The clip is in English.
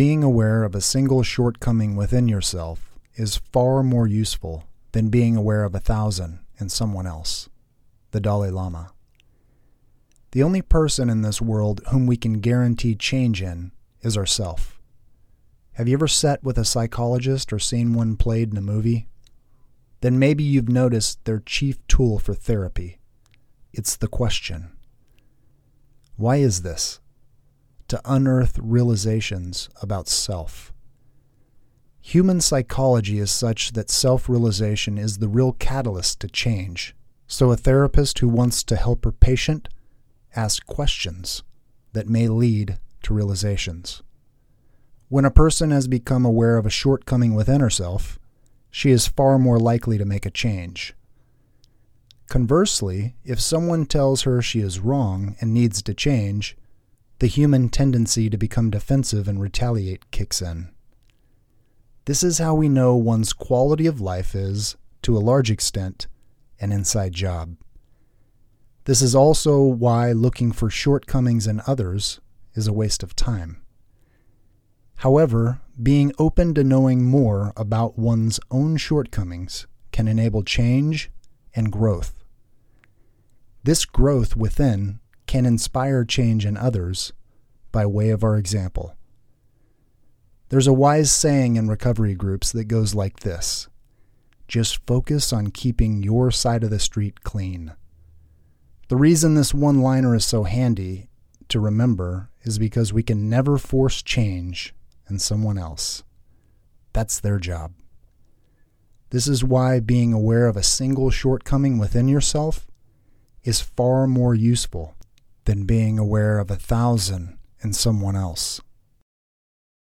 Being aware of a single shortcoming within yourself is far more useful than being aware of a thousand in someone else. The Dalai Lama. The only person in this world whom we can guarantee change in is ourself. Have you ever sat with a psychologist or seen one played in a movie? Then maybe you've noticed their chief tool for therapy. It's the question. Why is this? To unearth realizations about self. Human psychology is such that self realization is the real catalyst to change. So, a therapist who wants to help her patient asks questions that may lead to realizations. When a person has become aware of a shortcoming within herself, she is far more likely to make a change. Conversely, if someone tells her she is wrong and needs to change, the human tendency to become defensive and retaliate kicks in. This is how we know one's quality of life is, to a large extent, an inside job. This is also why looking for shortcomings in others is a waste of time. However, being open to knowing more about one's own shortcomings can enable change and growth. This growth within can inspire change in others by way of our example. There's a wise saying in recovery groups that goes like this just focus on keeping your side of the street clean. The reason this one liner is so handy to remember is because we can never force change in someone else. That's their job. This is why being aware of a single shortcoming within yourself is far more useful than being aware of a thousand in someone else.